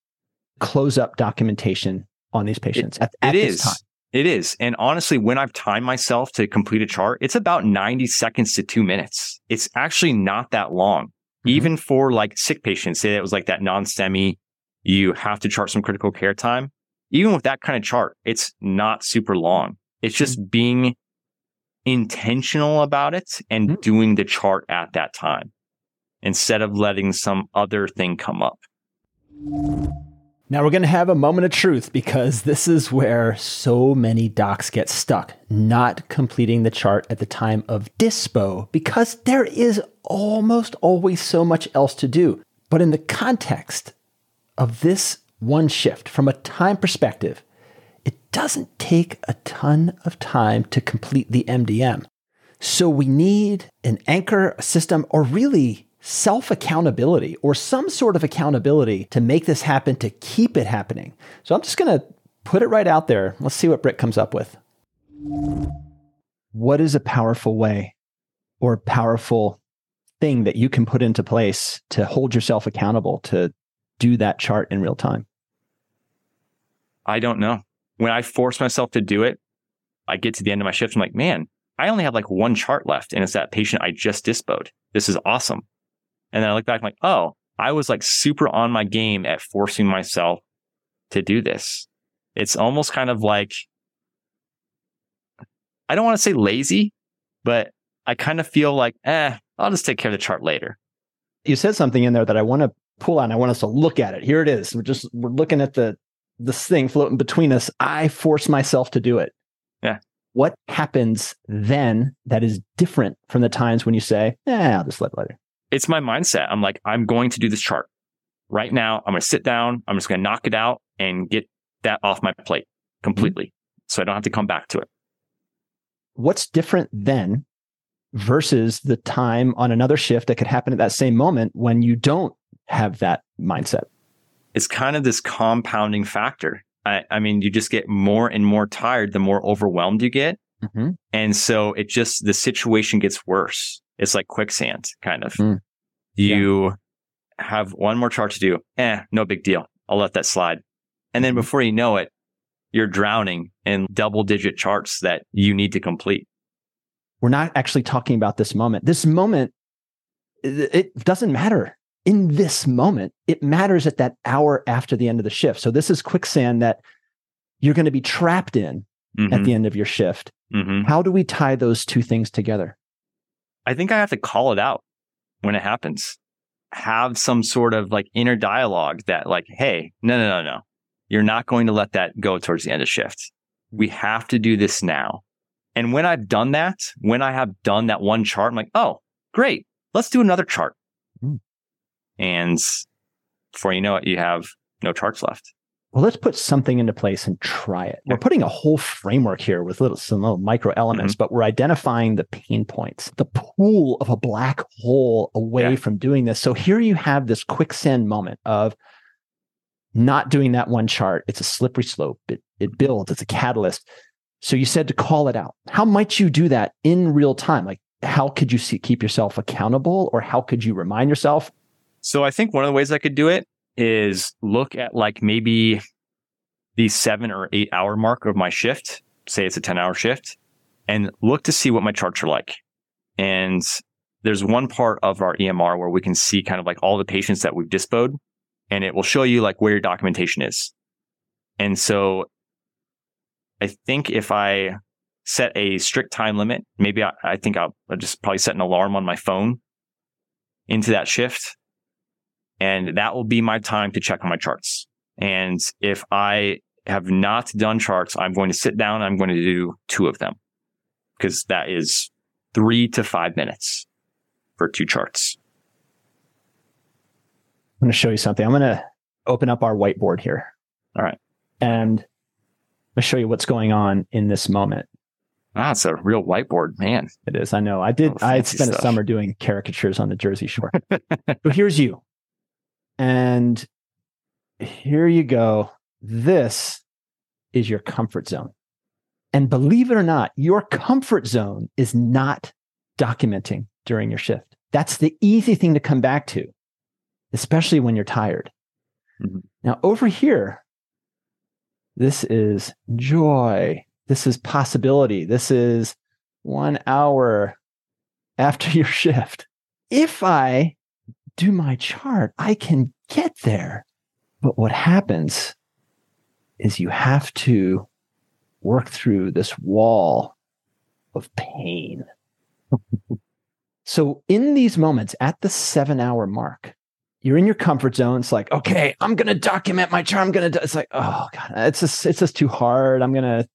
close up documentation on these patients it, at, at it this is. time? It is. And honestly, when I've timed myself to complete a chart, it's about 90 seconds to two minutes. It's actually not that long. Mm-hmm. Even for like sick patients, say it was like that non-STEMI, you have to chart some critical care time. Even with that kind of chart, it's not super long. It's just mm-hmm. being intentional about it and mm-hmm. doing the chart at that time instead of letting some other thing come up. Now we're going to have a moment of truth because this is where so many docs get stuck, not completing the chart at the time of dispo because there is almost always so much else to do. But in the context of this one shift, from a time perspective, it doesn't take a ton of time to complete the MDM. So we need an anchor, system, or really self accountability or some sort of accountability to make this happen, to keep it happening. So I'm just going to put it right out there. Let's see what Brit comes up with. What is a powerful way or powerful thing that you can put into place to hold yourself accountable to do that chart in real time? I don't know. When I force myself to do it, I get to the end of my shift. I'm like, man, I only have like one chart left and it's that patient I just dispoed. This is awesome. And then I look back, I'm like, oh, I was like super on my game at forcing myself to do this. It's almost kind of like, I don't want to say lazy, but I kind of feel like, eh, I'll just take care of the chart later. You said something in there that I want to pull out. I want us to look at it. Here it is. We're just, we're looking at the, this thing floating between us. I force myself to do it. Yeah. What happens then that is different from the times when you say, yeah, I'll just let it later? It's my mindset. I'm like, I'm going to do this chart right now. I'm going to sit down. I'm just going to knock it out and get that off my plate completely. Mm-hmm. So I don't have to come back to it. What's different then versus the time on another shift that could happen at that same moment when you don't have that mindset? It's kind of this compounding factor. I, I mean, you just get more and more tired the more overwhelmed you get. Mm-hmm. And so it just, the situation gets worse. It's like quicksand, kind of. Mm. You yeah. have one more chart to do. Eh, no big deal. I'll let that slide. And then mm-hmm. before you know it, you're drowning in double digit charts that you need to complete. We're not actually talking about this moment. This moment, it doesn't matter in this moment. It matters at that hour after the end of the shift. So this is quicksand that you're going to be trapped in mm-hmm. at the end of your shift. Mm-hmm. How do we tie those two things together? I think I have to call it out when it happens. Have some sort of like inner dialogue that like, hey, no, no, no, no. You're not going to let that go towards the end of shift. We have to do this now. And when I've done that, when I have done that one chart, I'm like, oh, great. Let's do another chart. Mm. And before you know it, you have no charts left well, let's put something into place and try it. We're putting a whole framework here with little some little micro elements, mm-hmm. but we're identifying the pain points, the pool of a black hole away yeah. from doing this. So here you have this quicksand moment of not doing that one chart. It's a slippery slope. It it builds. It's a catalyst. So you said to call it out. How might you do that in real time? Like how could you see, keep yourself accountable, or how could you remind yourself? So I think one of the ways I could do it is look at like maybe the seven or eight hour mark of my shift, say it's a 10 hour shift, and look to see what my charts are like. And there's one part of our EMR where we can see kind of like all the patients that we've dispoed, and it will show you like where your documentation is. And so I think if I set a strict time limit, maybe I, I think I'll, I'll just probably set an alarm on my phone into that shift and that will be my time to check on my charts. And if I have not done charts, I'm going to sit down. I'm going to do two of them because that is three to five minutes for two charts. I'm going to show you something. I'm going to open up our whiteboard here. All right. And I'm going to show you what's going on in this moment. Ah, it's a real whiteboard, man. It is. I know. I did. Oh, I spent stuff. a summer doing caricatures on the Jersey Shore. so here's you, and here you go. This is your comfort zone, and believe it or not, your comfort zone is not documenting during your shift. That's the easy thing to come back to, especially when you're tired. Mhm. Now over here, this is joy. This is possibility. This is one hour after your shift. If I do my chart, I can get there. But what happens is you have to work through this wall of pain. so, in these moments at the seven hour mark, you're in your comfort zone. It's like, okay, I'm gonna document my chart. I'm gonna. Do, it's like, oh god, it's just it's just too hard. I'm gonna.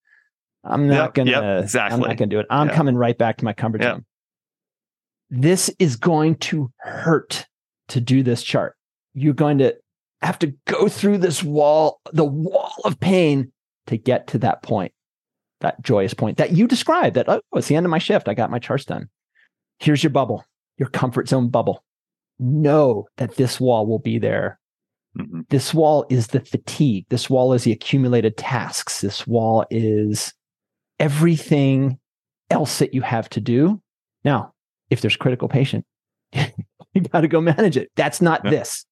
I'm not Yep, gonna. yep, I'm not gonna do it. I'm Yeah. coming right back to my comfort zone. This is going to hurt to do this chart. You're going to have to go through this wall, the wall of pain, to get to that point, that joyous point that you described. That oh, it's the end of my shift. I got my charts done. Here's your bubble, your comfort zone bubble. Know that this wall will be there Mhm. this wall is the fatigue. This wall is the accumulated tasks. This wall is everything else that you have to do. Now, if there's critical patient, you got to go manage it. That's not Yeah. this.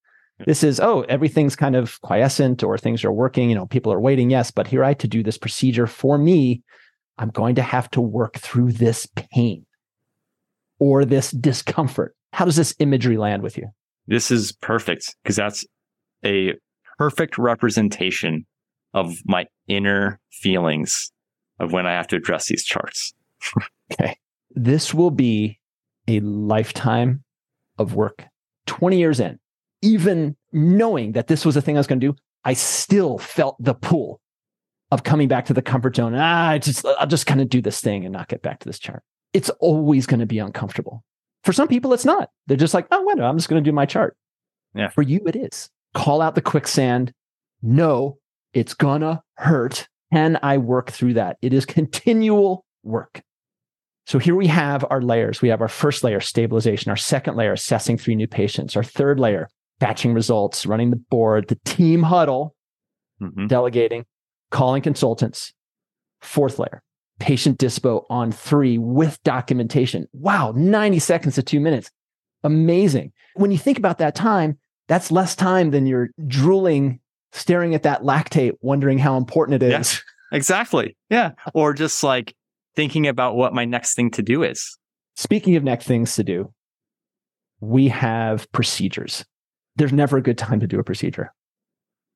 This is, oh, everything's kind of quiescent or things are working, you know, people are waiting. Yes, but here I to do this procedure for me, I'm going to have to work through this pain or this discomfort. How does this imagery land with you? This is perfect because that's a perfect representation of my inner feelings of when I have to address these charts. Okay. This will be a lifetime of work. 20 years in, even knowing that this was a thing I was going to do, I still felt the pull of coming back to the comfort zone. Ah, I just, I'll just kind of do this thing and not get back to this chart. It's always going to be uncomfortable. For some people, it's not. They're just like, oh, whatever, I'm just going to do my chart. Yeah. For you, it is. Call out the quicksand. No, it's going to hurt. Can I work through that? It is continual work. So here we have our layers. We have our first layer, stabilization, our second layer, assessing three new patients, our third layer, batching results, running the board, the team huddle, Mhm. delegating, calling consultants. Fourth layer, patient dispo on three with documentation. Wow, 90 seconds to two minutes. Amazing. When you think about that time, that's less time than you're drooling, staring at that lactate, wondering how important it is. Yeah. is. Exactly. Yeah. Or just like thinking about what my next thing to do is. Speaking of next things to do, we have procedures. There's never a good time to do a procedure.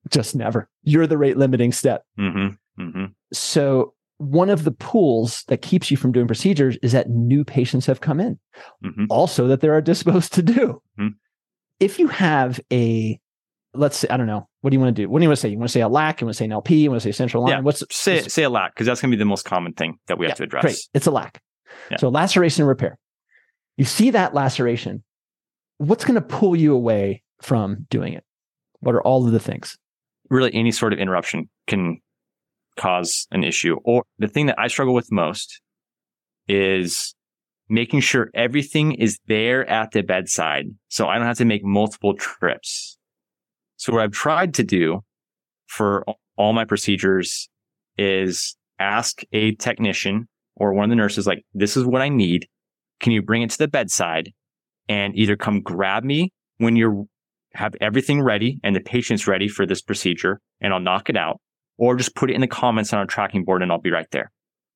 Just never. You're the rate limiting step. Mm-hmm. Mm-hmm. So, one of the pools that keeps you from doing procedures is that new patients have come in. Mm-hmm. Also, that there are disposed to do. Mhm. If you have a, let's say, I don't know, what do you want to do? What do you want to say? You want to say a LAC? You want to say an LP? You want to say central line? Yeah. What's Say say a lac because that's going to be the most common thing that we have to address. Great. It's a lac. Yeah. So laceration and repair. You see that laceration. What's going to pull you away from doing it? What are all of the things? Really, any sort of interruption can cause an issue. Or the thing that I struggle with most is making sure everything is there at the bedside, so I don't have to make multiple trips. So what I've tried to do for all my procedures is ask a technician or one of the nurses, like, this is what I need. Can you bring it to the bedside and either come grab me when you have everything ready and the patient's ready for this procedure and I'll knock it out or just put it in the comments on our tracking board and I'll be right there.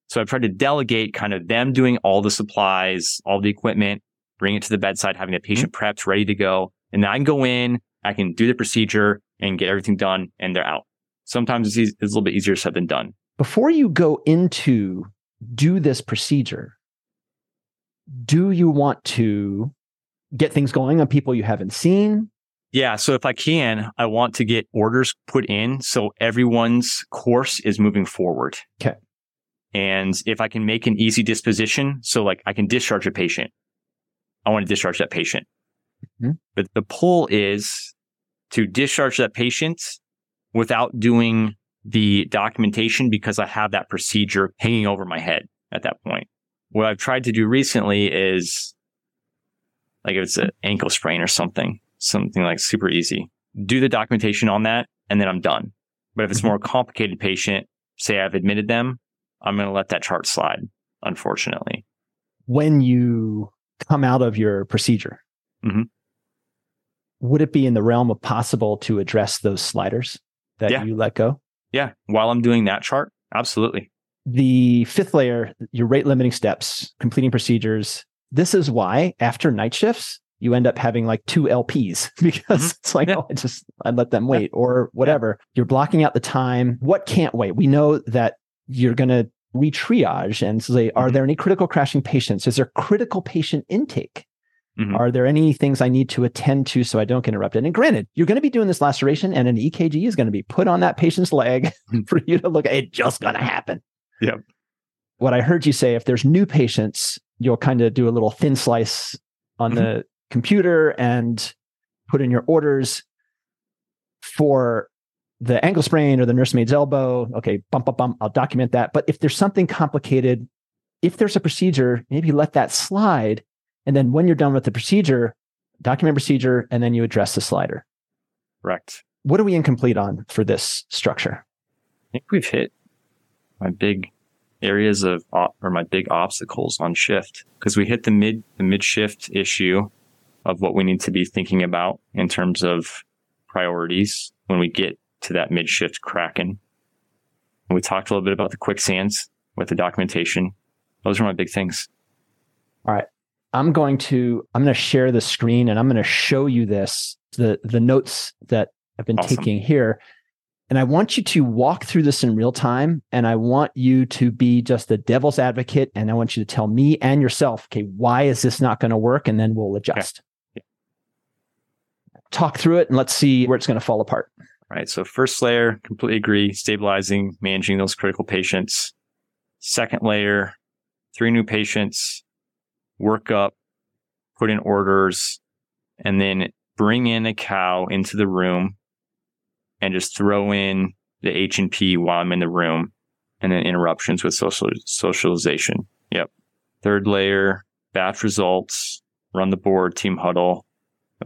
So I've tried to delegate kind of them doing all the supplies, all the equipment, bring it to the bedside, having the patient mm-hmm. prepped, ready to go. And then I can go in, I can do the procedure and get everything done and they're out. Sometimes it's, eas- it's a little bit easier said than done. Before you go into do this procedure, do you want to get things going on people you haven't seen? Yeah. So if I can, I want to get orders put in so everyone's course is moving forward. Okay. And if I can make an easy disposition, so like I can discharge a patient, I want to discharge that patient. Mm-hmm. But the pull is to discharge that patient without doing the documentation because I have that procedure hanging over my head at that point. What I've tried to do recently is like if it's an ankle sprain or something, something like super easy, do the documentation on that and then I'm done. But if it's mm-hmm. more complicated patient, say I've admitted them, I'm going to let that chart slide, unfortunately. When you come out of your procedure, mm-hmm. Would it be in the realm of possible to address those sliders that yeah. you let go? Yeah. While I'm doing that chart, absolutely. The fifth layer, your rate limiting steps, completing procedures. This is why after night shifts, you end up having like two LPs because mm-hmm. it's like, yeah. oh, I just, I let them wait yeah. or whatever. You're blocking out the time. What can't wait? We know that you're going to retriage and say, are mm-hmm. there any critical crashing patients? Is there critical patient intake? Mm-hmm. Are there any things I need to attend to so I don't get interrupted? And granted, you're going to be doing this laceration and an EKG is going to be put on that patient's leg for you to look at. It's just going to happen. Yep. What I heard you say, if there's new patients, you'll kind of do a little thin slice on mm-hmm. the computer and put in your orders for the ankle sprain or the nursemaid's elbow. Okay, bump, bump, bump. I'll document that. But if there's something complicated, if there's a procedure, maybe let that slide. And then when you're done with the procedure, document procedure, and then you address the slider. Correct. What are we incomplete on for this structure? I think we've hit my big areas of or my big obstacles on shift because we hit the mid the mid shift issue of what we need to be thinking about in terms of priorities when we get to that mid shift Kraken. And we talked a little bit about the quicksands with the documentation. Those are my big things. All right. I'm going to I'm going to share the screen and I'm going to show you this the the notes that I've been awesome. taking here. And I want you to walk through this in real time. And I want you to be just the devil's advocate. And I want you to tell me and yourself, okay, why is this not going to work? And then we'll adjust. Okay. Yeah. Talk through it and let's see where it's going to fall apart. Right. So first layer, completely agree, stabilizing, managing those critical patients. Second layer, three new patients, work up, put in orders, and then bring in a cow into the room and just throw in the H and P while I'm in the room and then interruptions with social socialization. Yep. Third layer, batch results, run the board, team huddle,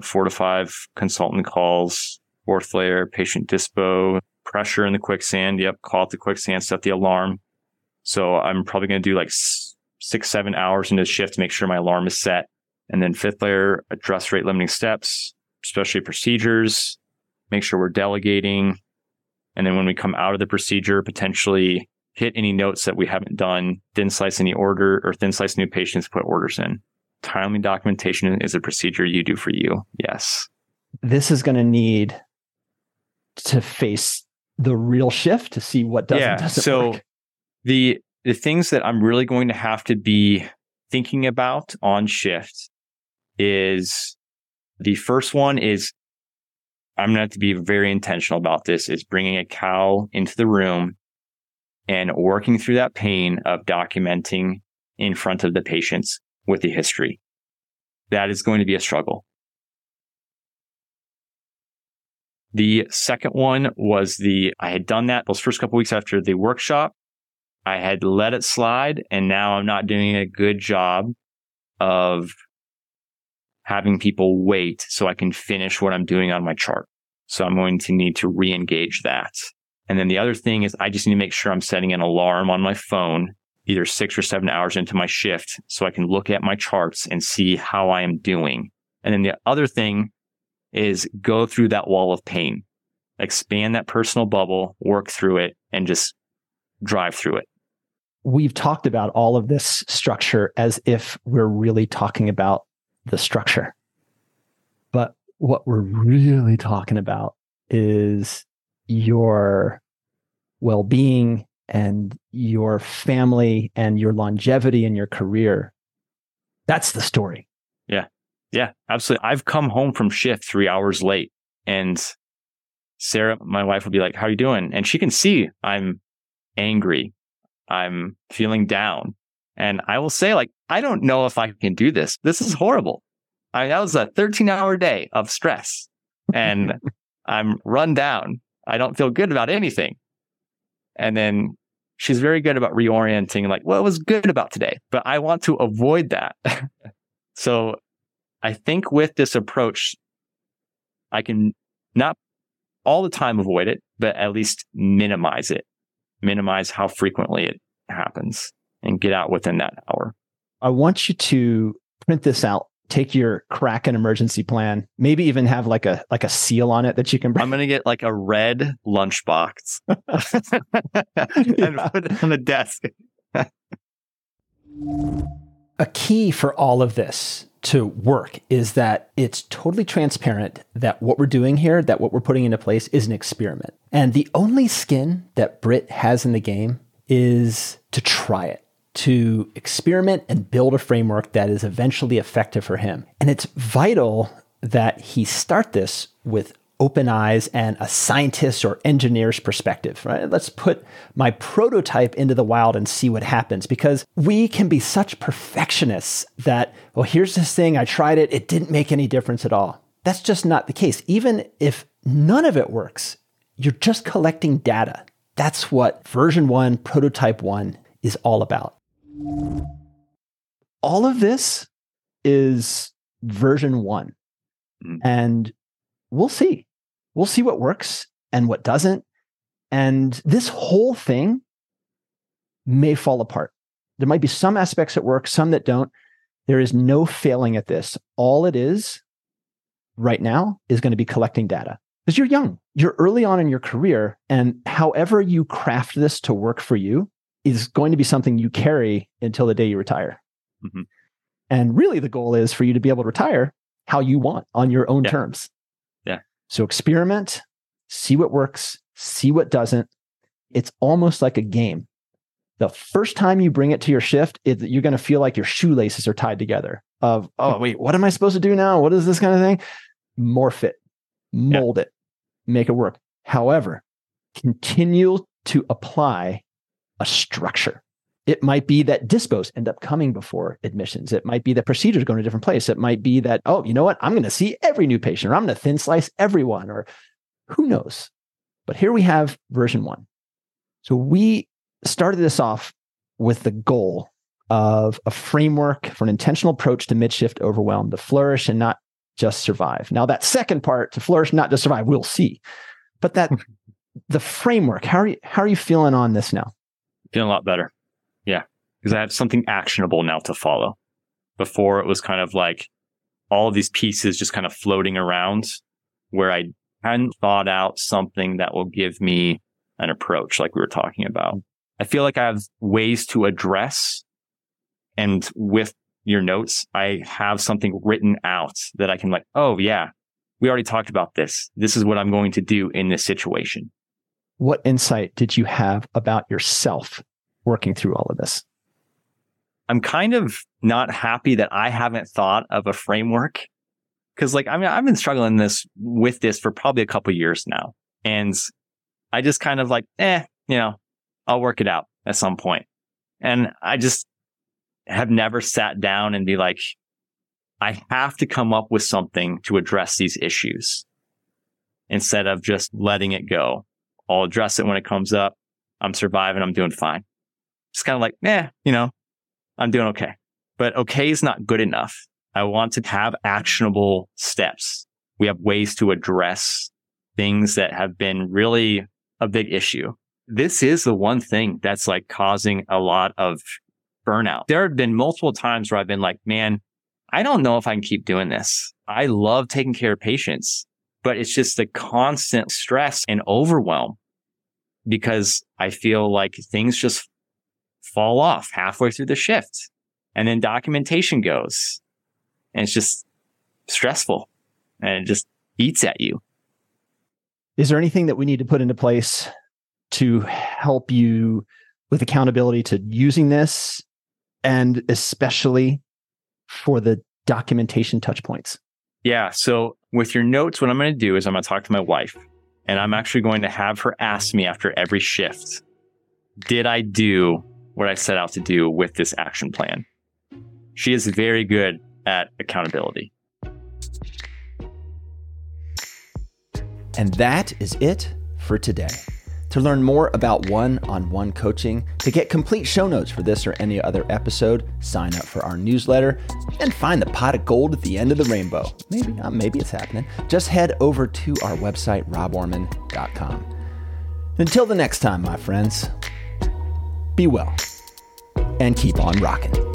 four to five consultant calls, fourth layer, patient dispo, pressure in the quicksand. Yep. Call it the quicksand, set the alarm. So I'm probably going to do like six, seven hours into the shift to make sure my alarm is set. And then fifth layer, address rate limiting steps, especially procedures, make sure we're delegating. And then when we come out of the procedure, potentially hit any notes that we haven't done, thin slice any order or thin slice new patients, put orders in. Timely documentation is a procedure you do for you. Yes. This is going to need to face the real shift to see what does yeah, doesn't so work. the the things that I'm really going to have to be thinking about on shift is the first one is I'm going to have to be very intentional about this is bringing a cow into the room and working through that pain of documenting in front of the patients with the history. That is going to be a struggle. The second one was the, I had done that those first couple weeks after the workshop. I had let it slide and now I'm not doing a good job of having people wait so I can finish what I'm doing on my chart. So I'm going to need to re-engage that. And then the other thing is I just need to make sure I'm setting an alarm on my phone either six or seven hours into my shift so I can look at my charts and see how I am doing. And then the other thing is go through that wall of pain, expand that personal bubble, work through it and just drive through it. We've talked about all of this structure as if we're really talking about the structure. But what we're really talking about is your well being and your family and your longevity and your career. That's the story. Yeah. Yeah, absolutely. I've come home from shift three hours late And Sarah, my wife, will be like, How are you doing? And she can see I'm angry. I'm feeling down. And I will say, like, I don't know if I can do this. This is horrible. I mean, that was a 13 hour day of stress and I'm run down. I don't feel good about anything. And then she's very good about reorienting, like, what was good about today? But I want to avoid that. so I think with this approach, I can not all the time avoid it, but at least minimize it, minimize how frequently it happens and get out within that hour. I want you to print this out. Take your crack Kraken emergency plan. Maybe even have like a like a seal on it that you can. Bring. I'm gonna get like a red lunchbox and yeah. put it on the desk. a key for all of this to work is that it's totally transparent that what we're doing here, that what we're putting into place is an experiment. And the only skin that Brit has in the game is to try it, to experiment and build a framework that is eventually effective for him. And it's vital that he start this with open eyes and a scientist or engineer's perspective, right? Let's put my prototype into the wild and see what happens because we can be such perfectionists that, well, here's this thing, I tried it, it didn't make any difference at all. That's just not the case. Even if none of it works, you're just collecting data. That's what version one, prototype one is all about. All of this is version one. Mm-hmm. And we'll see we'll see what works and what doesn't. And this whole thing may fall apart. There might be some aspects that work, some that don't. There is no failing at this. All it is right now is going to be collecting data because you're young, you're early on in your career. And however you craft this to work for you is going to be something you carry until the day you retire. Mm-hmm. And really, the goal is for you to be able to retire how you want on your own yeah. terms. So experiment, see what works, see what doesn't. It's almost like a game. The first time you bring it to your shift, it, you're going to feel like your shoelaces are tied together. Of oh wait, what am I supposed to do now? What is this kind of thing? Morph it, mold yeah. it, make it work. However, continue to apply a structure. It might be that dispos end up coming before admissions. It might be that procedures go to a different place. It might be that, oh, you know what? I'm going to see every new patient or I'm going to thin slice everyone or who knows. But here we have version one. So we started this off with the goal of a framework for an intentional approach to midshift overwhelm to flourish and not just survive. Now, that second part to flourish, not just survive, we'll see. But that the framework, how are you, how are you feeling on this now? Feeling a lot better. Because I have something actionable now to follow. Before it was kind of like all these pieces just kind of floating around where I hadn't thought out something that will give me an approach like we were talking about. I feel like I have ways to address and with your notes, I have something written out that I can like, oh yeah, we already talked about this. This is what I'm going to do in this situation. What insight did you have about yourself working through all of this? I'm kind of not happy that I haven't thought of a framework. Because like I mean I've been struggling this with this for probably a couple years now. And I just kind of like eh you know I'll work it out at some point. And I just have never sat down and be like I have to come up with something to address these issues instead of just letting it go. I'll address it when it comes up. I'm surviving. I'm doing fine. Just kind of like, eh, you know, I'm doing okay. But okay is not good enough. I want to have actionable steps. We have ways to address things that have been really a big issue. This is the one thing that's like causing a lot of burnout. There have been multiple times where I've been like, man, I don't know if I can keep doing this. I love taking care of patients, but it's just the constant stress and overwhelm because I feel like things just fall off halfway through the shift. And then documentation goes. And it's just stressful and it just eats at you. Is there anything that we need to put into place to help you with accountability to using this and especially for the documentation touch points? Yeah. So with your notes, what I'm going to do is I'm going to talk to my wife and I'm actually going to have her ask me after every shift, did I do what I set out to do with this action plan? She is very good at accountability. And that is it for today. To learn more about one on one coaching, to get complete show notes for this or any other episode, sign up for our newsletter and find the pot of gold at the end of the rainbow. Maybe, not, maybe it's happening. Just head over to our website, roborman.com. Until the next time, my friends, be well and keep on rocking.